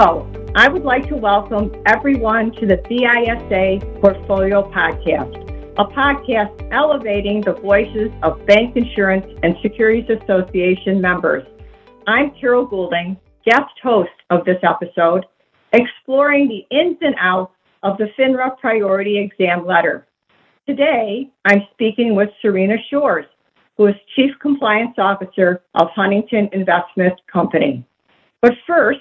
Hello, I would like to welcome everyone to the BISA Portfolio Podcast, a podcast elevating the voices of bank insurance and securities association members. I'm Carol Goulding, guest host of this episode, exploring the ins and outs of the FINRA Priority Exam Letter. Today, I'm speaking with Serena Shores, who is Chief Compliance Officer of Huntington Investment Company. But first,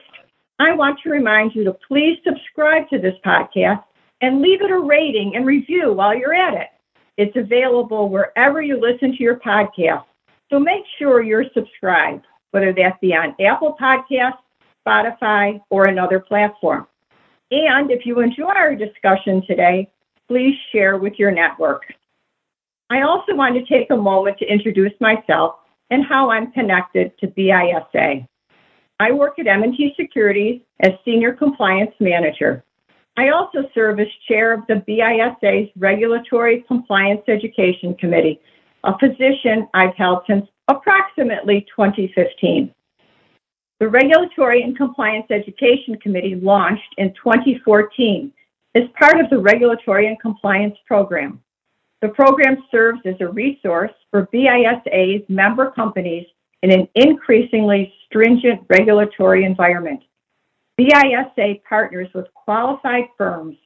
I want to remind you to please subscribe to this podcast and leave it a rating and review while you're at it. It's available wherever you listen to your podcast. So make sure you're subscribed, whether that be on Apple Podcasts, Spotify, or another platform. And if you enjoy our discussion today, please share with your network. I also want to take a moment to introduce myself and how I'm connected to BISA. I work at M&T Securities as Senior Compliance Manager. I also serve as chair of the BISA's Regulatory Compliance Education Committee, a position I've held since approximately 2015. The Regulatory and Compliance Education Committee launched in 2014 as part of the Regulatory and Compliance Program. The program serves as a resource for BISA's member companies in an increasingly stringent regulatory environment. BISA partners with qualified firms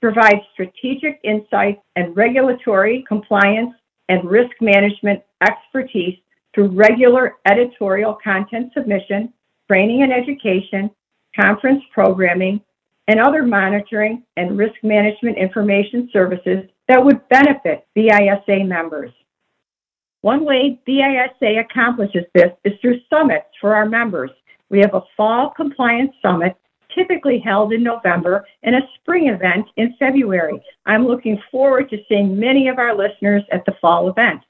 provide strategic insights and regulatory compliance and risk management expertise through regular editorial content submission, training and education, conference programming, and other monitoring and risk management information services that would benefit BISA members. One way BISA accomplishes this is through summits for our members. We have a fall compliance summit typically held in November and a spring event in February. I'm looking forward to seeing many of our listeners at the fall event.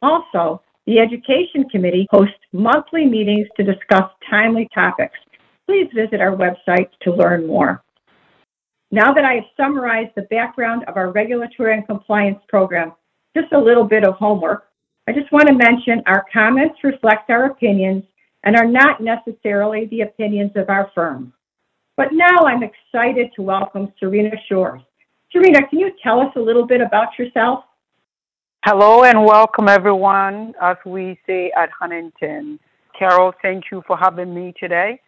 Also, the Education Committee hosts monthly meetings to discuss timely topics. Please visit our website to learn more. Now that I have summarized the background of our regulatory and compliance program, just a little bit of homework. I just want to mention our comments reflect our opinions and are not necessarily the opinions of our firm. But now I'm excited to welcome Serena Shores. Serena, can you tell us a little bit about yourself? Hello and welcome everyone, as we say at Huntington. Carol, thank you for having me today.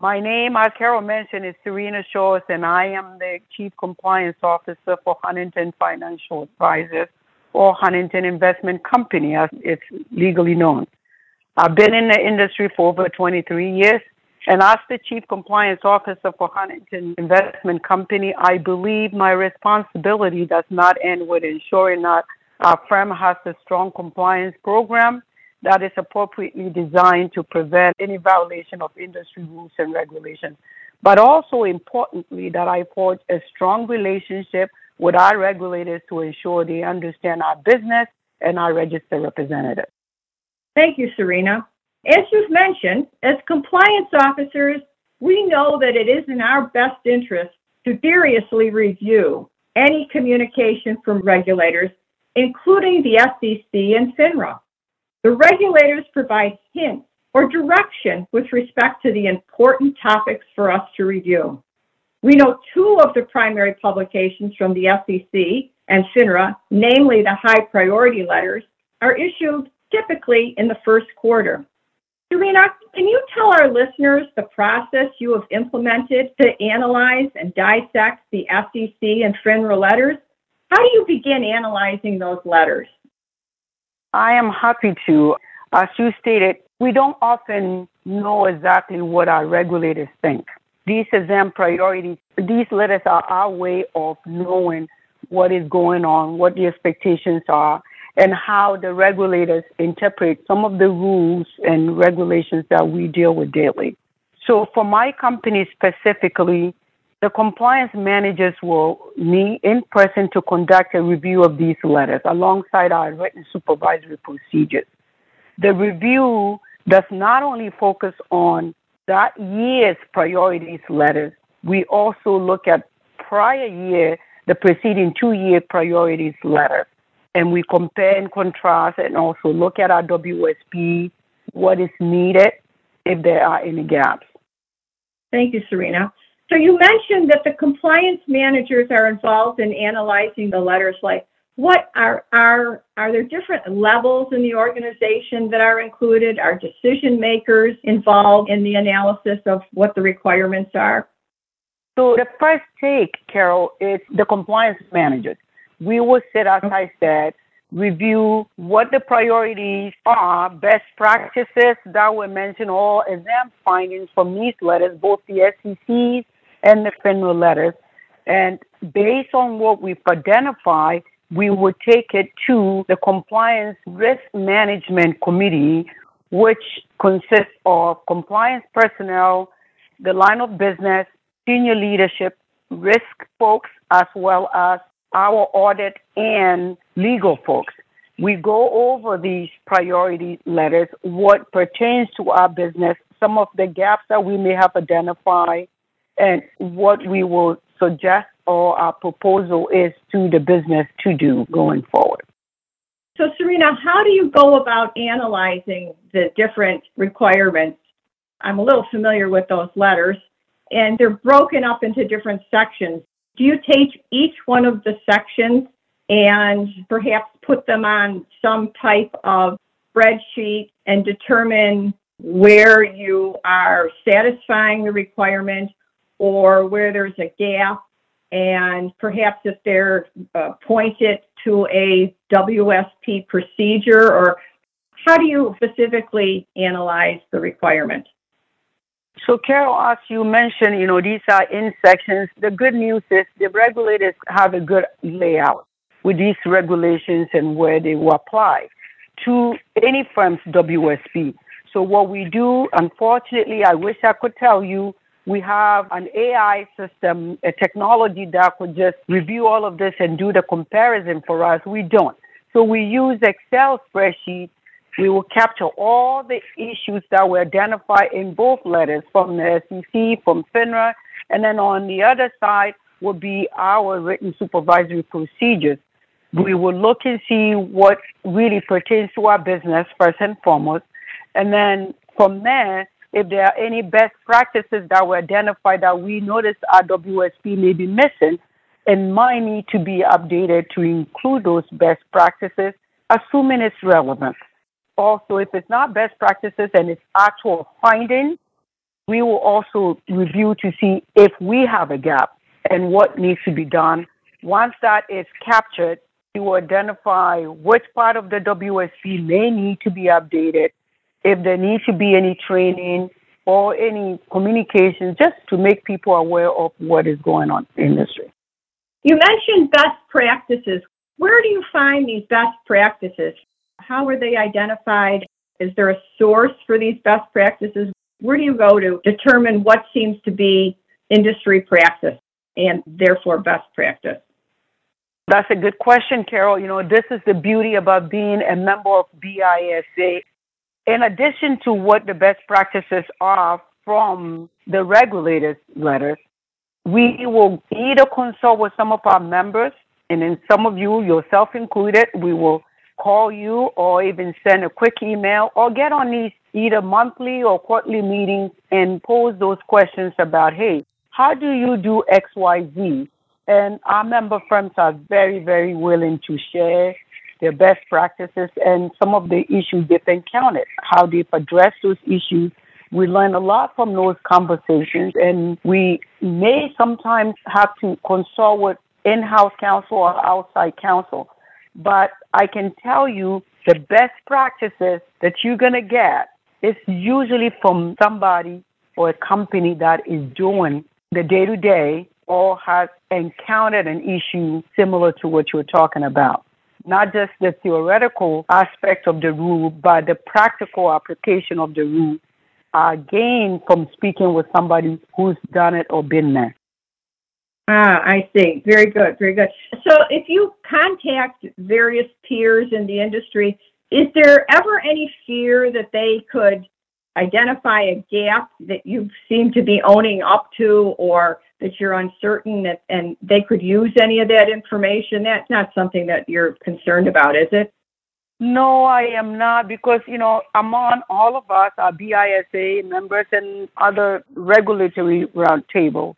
My name, as Carol mentioned, is Serena Shores, and I am the Chief Compliance Officer for Huntington Financial Advisors, or Huntington Investment Company, as it's legally known. I've been in the industry for over 23 years, and as the Chief Compliance Officer for Huntington Investment Company, I believe my responsibility does not end with ensuring that our firm has a strong compliance program that is appropriately designed to prevent any violation of industry rules and regulations, but also importantly that I forge a strong relationship with our regulators to ensure they understand our business and our registered representatives. Thank you, Serena. As you've mentioned, as compliance officers, we know that it is in our best interest to seriously review any communication from regulators, including the SEC and FINRA. The regulators provide hints or direction with respect to the important topics for us to review. We know two of the primary publications from the SEC and FINRA, namely the high priority letters, are issued typically in the first quarter. Serena, can you tell our listeners the process you have implemented to analyze and dissect the SEC and FINRA letters? How do you begin analyzing those letters? I am happy to. As you stated, we don't often know exactly what our regulators think. These exam priorities, these letters are our way of knowing what is going on, what the expectations are, and how the regulators interpret some of the rules and regulations that we deal with daily. So, for my company specifically, the compliance managers will meet in person to conduct a review of these letters alongside our written supervisory procedures. The review does not only focus on that year's priorities letters, we also look at prior year, the preceding two year priorities letters, and we compare and contrast and also look at our WSP, what is needed, if there are any gaps. Thank you, Serena. So you mentioned that the compliance managers are involved in analyzing the letters. Like, what are are are there different levels in the organization that are included? Are decision makers involved in the analysis of what the requirements are? So the first take, Carol, is the compliance managers. We will sit, as I said, review what the priorities are, best practices that were mentioned, all exam findings from these letters, both the SECs and the FINRA letters. And based on what we've identified, we would take it to the Compliance Risk Management Committee, which consists of compliance personnel, the line of business, senior leadership, risk folks, as well as our audit and legal folks. We go over these priority letters, what pertains to our business, some of the gaps that we may have identified, and what we will suggest or our proposal is to the business to do going forward. So, Serena, how do you go about analyzing the different requirements? I'm a little familiar with those letters, and they're broken up into different sections. Do you take each one of the sections and perhaps put them on some type of spreadsheet and determine where you are satisfying the requirement or where there's a gap and perhaps if they're uh, pointed to a WSP procedure or how do you specifically analyze the requirement? So, Carol, as you mentioned, you know, these are in sections. The good news is the regulators have a good layout with these regulations and where they will apply to any firm's WSP. So, what we do, unfortunately, I wish I could tell you, we have an AI system, a technology that could just review all of this and do the comparison for us. We don't. So, we use Excel spreadsheets we will capture all the issues that were identified in both letters from the SEC, from FINRA, and then on the other side will be our written supervisory procedures. We will look and see what really pertains to our business first and foremost. And then from there, if there are any best practices that were identified that we notice our WSP may be missing and might need to be updated to include those best practices, assuming it's relevant also, if it's not best practices and it's actual findings, we will also review to see if we have a gap and what needs to be done. Once that is captured, will identify which part of the WSP may need to be updated, if there needs to be any training or any communication just to make people aware of what is going on in the industry. You mentioned best practices. Where do you find these best practices? How are they identified? Is there a source for these best practices? Where do you go to determine what seems to be industry practice and therefore best practice? That's a good question, Carol. You know, this is the beauty about being a member of BISA. In addition to what the best practices are from the regulators' letters, we will either consult with some of our members, and then some of you, yourself included, we will call you or even send a quick email or get on these either monthly or quarterly meetings and pose those questions about, hey, how do you do XYZ? And our member firms are very, very willing to share their best practices and some of the issues they've encountered, how they've addressed those issues. We learn a lot from those conversations, and we may sometimes have to consult with in house counsel or outside counsel but I can tell you the best practices that you're going to get is usually from somebody or a company that is doing the day to day or has encountered an issue similar to what you're talking about. Not just the theoretical aspect of the rule, but the practical application of the rule uh, gained from speaking with somebody who's done it or been there. Ah, I see. Very good, very good. So if you contact various peers in the industry, is there ever any fear that they could identify a gap that you seem to be owning up to or that you're uncertain that, and they could use any of that information? That's not something that you're concerned about, is it? No, I am not because, you know, among all of us, our BISA members and other regulatory roundtable,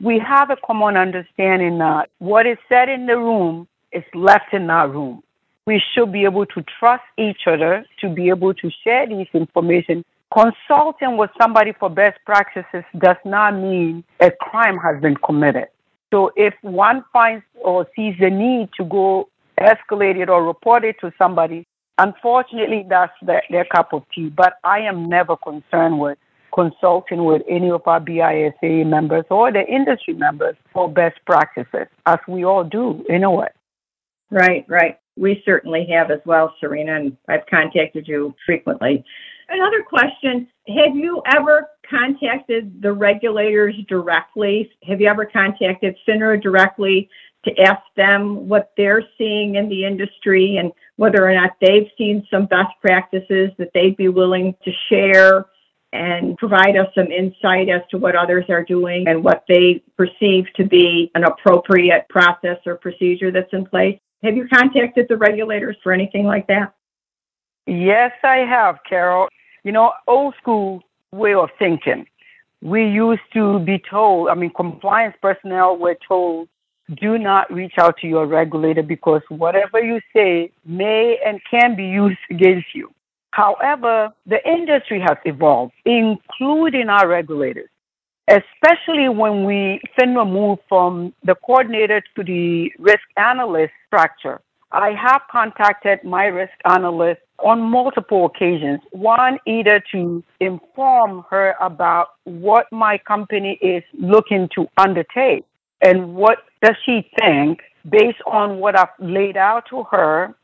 we have a common understanding that what is said in the room is left in that room. We should be able to trust each other to be able to share this information. Consulting with somebody for best practices does not mean a crime has been committed. So if one finds or sees the need to go escalate it or report it to somebody, unfortunately, that's their, their cup of tea. But I am never concerned with consulting with any of our BISA members or the industry members for best practices, as we all do in a way. Right, right. We certainly have as well, Serena, and I've contacted you frequently. Another question Have you ever contacted the regulators directly? Have you ever contacted FINRA directly to ask them what they're seeing in the industry and whether or not they've seen some best practices that they'd be willing to share and provide us some insight as to what others are doing and what they perceive to be an appropriate process or procedure that's in place. Have you contacted the regulators for anything like that? Yes, I have, Carol. You know, old school way of thinking. We used to be told, I mean, compliance personnel were told, do not reach out to your regulator because whatever you say may and can be used against you. However, the industry has evolved, including our regulators, especially when we FINRA moved from the coordinator to the risk analyst structure. I have contacted my risk analyst on multiple occasions. One, either to inform her about what my company is looking to undertake and what does she think based on what I've laid out to her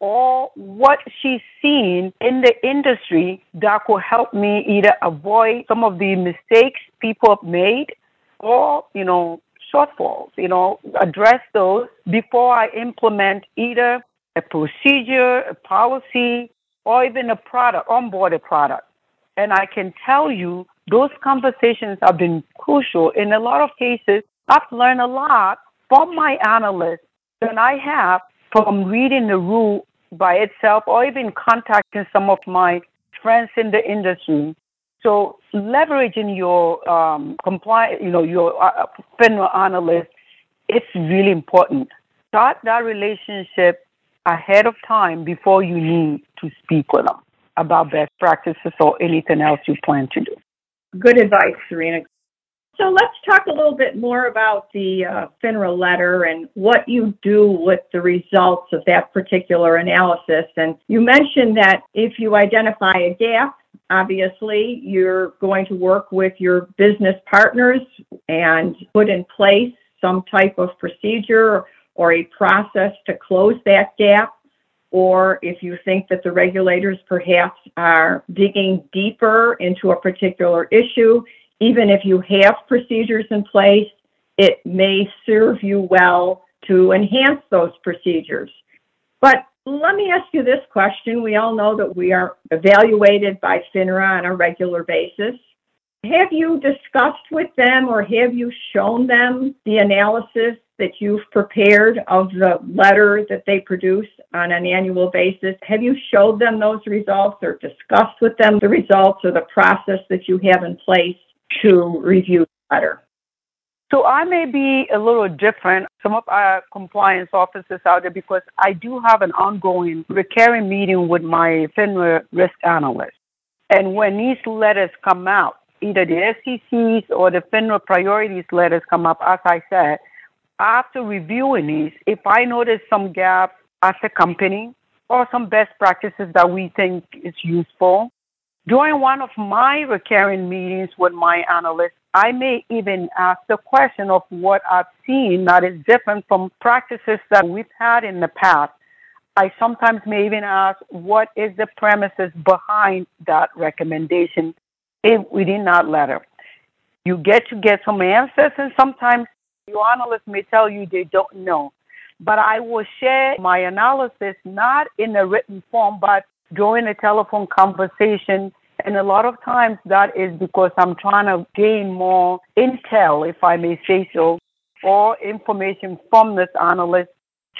or what she's seen in the industry that could help me either avoid some of the mistakes people have made or, you know, shortfalls, you know, address those before I implement either a procedure, a policy, or even a product, onboard product. And I can tell you those conversations have been crucial. In a lot of cases, I've learned a lot from my analysts than I have from reading the rule by itself or even contacting some of my friends in the industry. So leveraging your um, you know, your uh, FINRA analyst, it's really important. Start that relationship ahead of time before you need to speak with them about best practices or anything else you plan to do. Good advice, Serena. So let's talk a little bit more about the uh, FINRA letter and what you do with the results of that particular analysis. And you mentioned that if you identify a gap, obviously you're going to work with your business partners and put in place some type of procedure or a process to close that gap. Or if you think that the regulators perhaps are digging deeper into a particular issue, even if you have procedures in place, it may serve you well to enhance those procedures. But let me ask you this question. We all know that we are evaluated by FINRA on a regular basis. Have you discussed with them or have you shown them the analysis that you've prepared of the letter that they produce on an annual basis? Have you showed them those results or discussed with them the results or the process that you have in place to review the letter. So I may be a little different. Some of our compliance officers out there because I do have an ongoing recurring meeting with my FINRA risk analyst. And when these letters come out, either the SEC's or the federal priorities letters come up, as I said, after reviewing these, if I notice some gaps as a company or some best practices that we think is useful, during one of my recurring meetings with my analyst, I may even ask the question of what I've seen that is different from practices that we've had in the past. I sometimes may even ask what is the premises behind that recommendation within let letter. You get to get some answers, and sometimes your analyst may tell you they don't know. But I will share my analysis not in a written form, but during a telephone conversation and a lot of times that is because I'm trying to gain more intel, if I may say so, or information from this analyst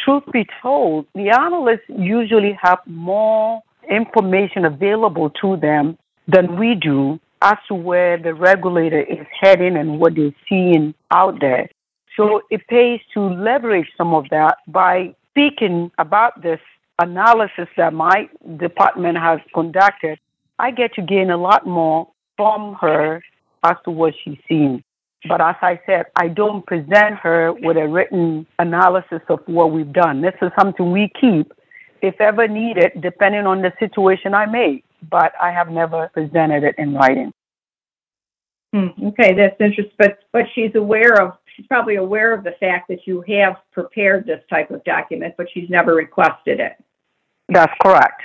truth be told, the analysts usually have more information available to them than we do as to where the regulator is heading and what they're seeing out there. So it pays to leverage some of that by speaking about this analysis that my department has conducted. I get to gain a lot more from her as to what she's seeing. But as I said, I don't present her with a written analysis of what we've done. This is something we keep if ever needed, depending on the situation I may. But I have never presented it in writing. Hmm, okay, that's interesting. But but she's aware of she's probably aware of the fact that you have prepared this type of document, but she's never requested it. That's correct.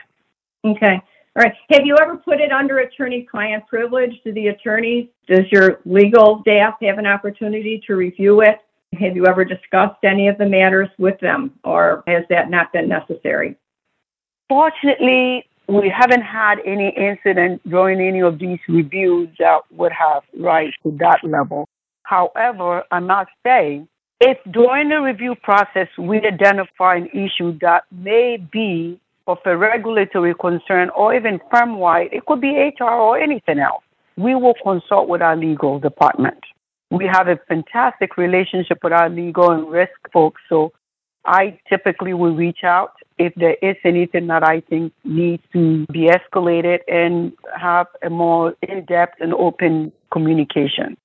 Okay. All right. Have you ever put it under attorney-client privilege? Do the attorneys, does your legal staff have an opportunity to review it? Have you ever discussed any of the matters with them, or has that not been necessary? Fortunately, we haven't had any incident during any of these reviews that would have rise to that level. However, I must say, if during the review process we identify an issue that may be of a regulatory concern or even firm wide, it could be HR or anything else, we will consult with our legal department. We have a fantastic relationship with our legal and risk folks, so I typically will reach out if there is anything that I think needs to be escalated and have a more in depth and open communication.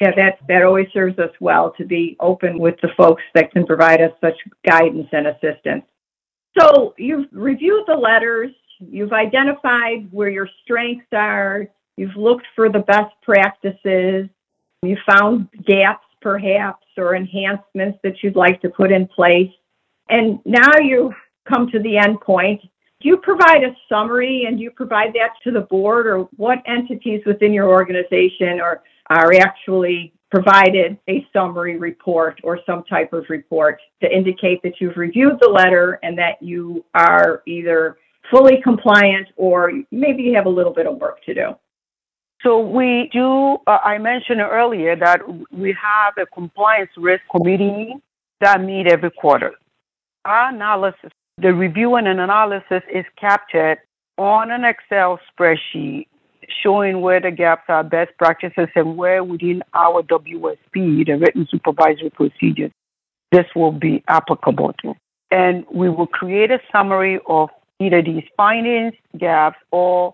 Yeah, that that always serves us well to be open with the folks that can provide us such guidance and assistance. So you've reviewed the letters, you've identified where your strengths are, you've looked for the best practices, you found gaps perhaps or enhancements that you'd like to put in place. And now you've come to the end point. Do you provide a summary and do you provide that to the board or what entities within your organization are, are actually provided a summary report or some type of report to indicate that you've reviewed the letter and that you are either fully compliant or maybe you have a little bit of work to do? So we do, uh, I mentioned earlier that we have a compliance risk committee that meet every quarter. Our analysis, the review and analysis is captured on an Excel spreadsheet showing where the gaps are, best practices, and where within our WSP, the written supervisory procedures, this will be applicable to. And we will create a summary of either these findings, gaps, or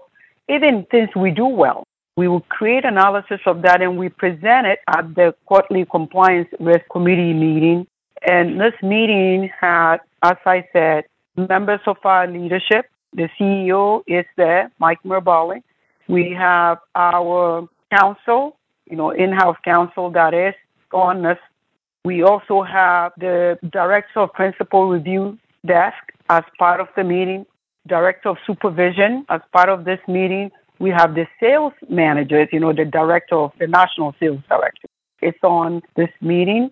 even things we do well. We will create analysis of that and we present it at the quarterly compliance risk committee meeting. And this meeting had, as I said, members of our leadership. The CEO is there, Mike Mirbali. We have our counsel, you know, in-house counsel that is on this. We also have the director of principal review desk as part of the meeting, director of supervision as part of this meeting. We have the sales managers, you know, the director of the national sales director. It's on this meeting.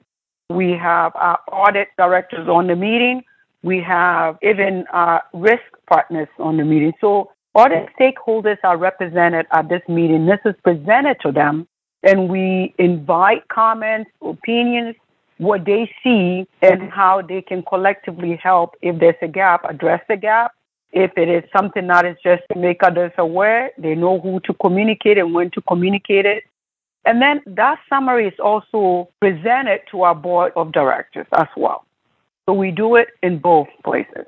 We have our audit directors on the meeting. We have even our risk partners on the meeting. So the stakeholders are represented at this meeting. This is presented to them, and we invite comments, opinions, what they see, and how they can collectively help. If there's a gap, address the gap. If it is something that is just to make others aware, they know who to communicate and when to communicate it. And then that summary is also presented to our board of directors as well. So we do it in both places.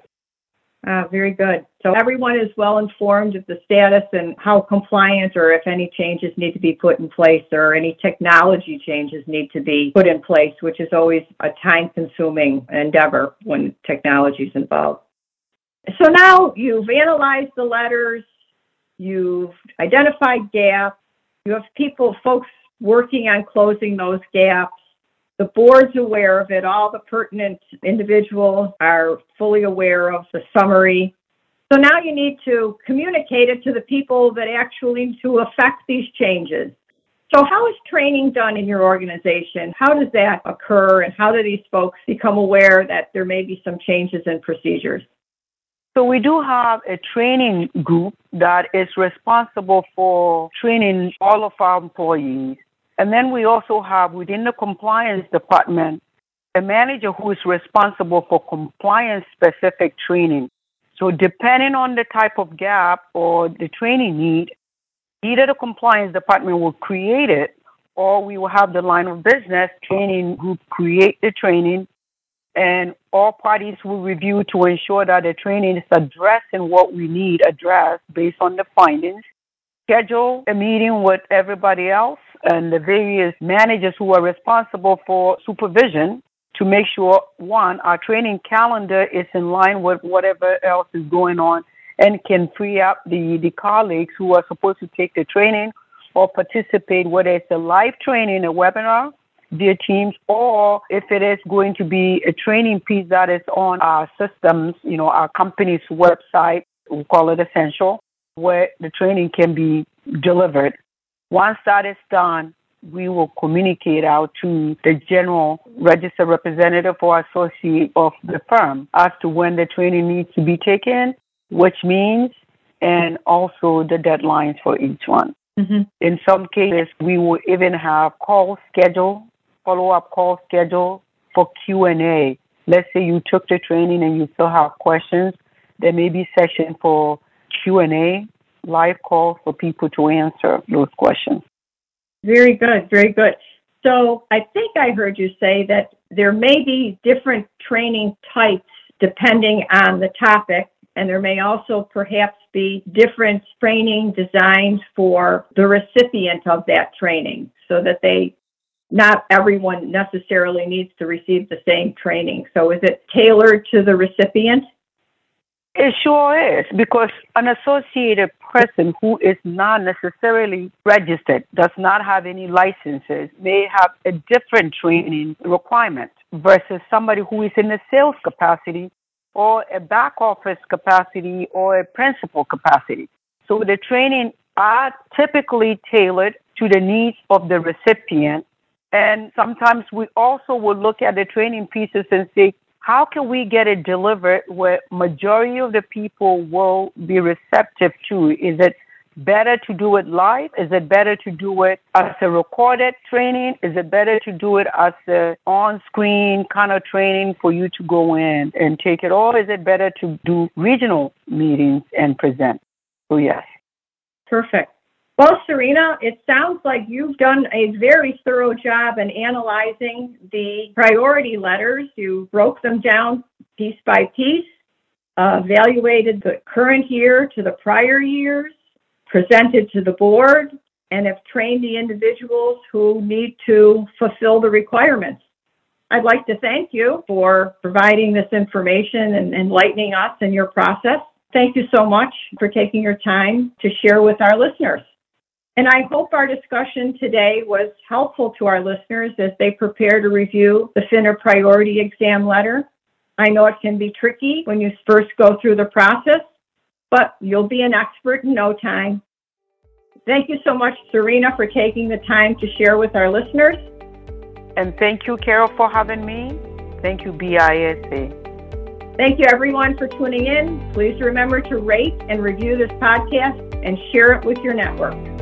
Uh, very good. So everyone is well informed of the status and how compliant or if any changes need to be put in place or any technology changes need to be put in place, which is always a time consuming endeavor when technology is involved. So now you've analyzed the letters, you've identified gaps, you have people, folks working on closing those gaps. The board's aware of it. All the pertinent individuals are fully aware of the summary. So now you need to communicate it to the people that actually need to affect these changes. So how is training done in your organization? How does that occur and how do these folks become aware that there may be some changes in procedures? So we do have a training group that is responsible for training all of our employees. And then we also have within the compliance department a manager who is responsible for compliance specific training. So, depending on the type of gap or the training need, either the compliance department will create it or we will have the line of business training group create the training and all parties will review to ensure that the training is addressing what we need addressed based on the findings. Schedule a meeting with everybody else and the various managers who are responsible for supervision to make sure one, our training calendar is in line with whatever else is going on and can free up the, the colleagues who are supposed to take the training or participate, whether it's a live training, a webinar, via Teams, or if it is going to be a training piece that is on our systems, you know, our company's website, we call it Essential, where the training can be delivered. Once that is done, we will communicate out to the general registered representative or associate of the firm as to when the training needs to be taken, which means, and also the deadlines for each one. Mm-hmm. In some cases, we will even have call schedule, follow-up call schedule for Q&A. Let's say you took the training and you still have questions. There may be session for Q&A, live call for people to answer those questions. Very good, very good. So I think I heard you say that there may be different training types depending on the topic, and there may also perhaps be different training designs for the recipient of that training so that they not everyone necessarily needs to receive the same training. So is it tailored to the recipient? It sure is because an associated person who is not necessarily registered, does not have any licenses, may have a different training requirement versus somebody who is in a sales capacity or a back office capacity or a principal capacity. So the training are typically tailored to the needs of the recipient. And sometimes we also will look at the training pieces and say, how can we get it delivered where majority of the people will be receptive to? Is it better to do it live? Is it better to do it as a recorded training? Is it better to do it as a on-screen kind of training for you to go in and take it? Or is it better to do regional meetings and present? So yes. Perfect. Well, Serena, it sounds like you've done a very thorough job in analyzing the priority letters. You broke them down piece by piece, evaluated the current year to the prior years, presented to the board and have trained the individuals who need to fulfill the requirements. I'd like to thank you for providing this information and enlightening us in your process. Thank you so much for taking your time to share with our listeners. And I hope our discussion today was helpful to our listeners as they prepare to review the FINRA priority exam letter. I know it can be tricky when you first go through the process, but you'll be an expert in no time. Thank you so much, Serena, for taking the time to share with our listeners. And thank you, Carol, for having me. Thank you, BISA. Thank you, everyone, for tuning in. Please remember to rate and review this podcast and share it with your network.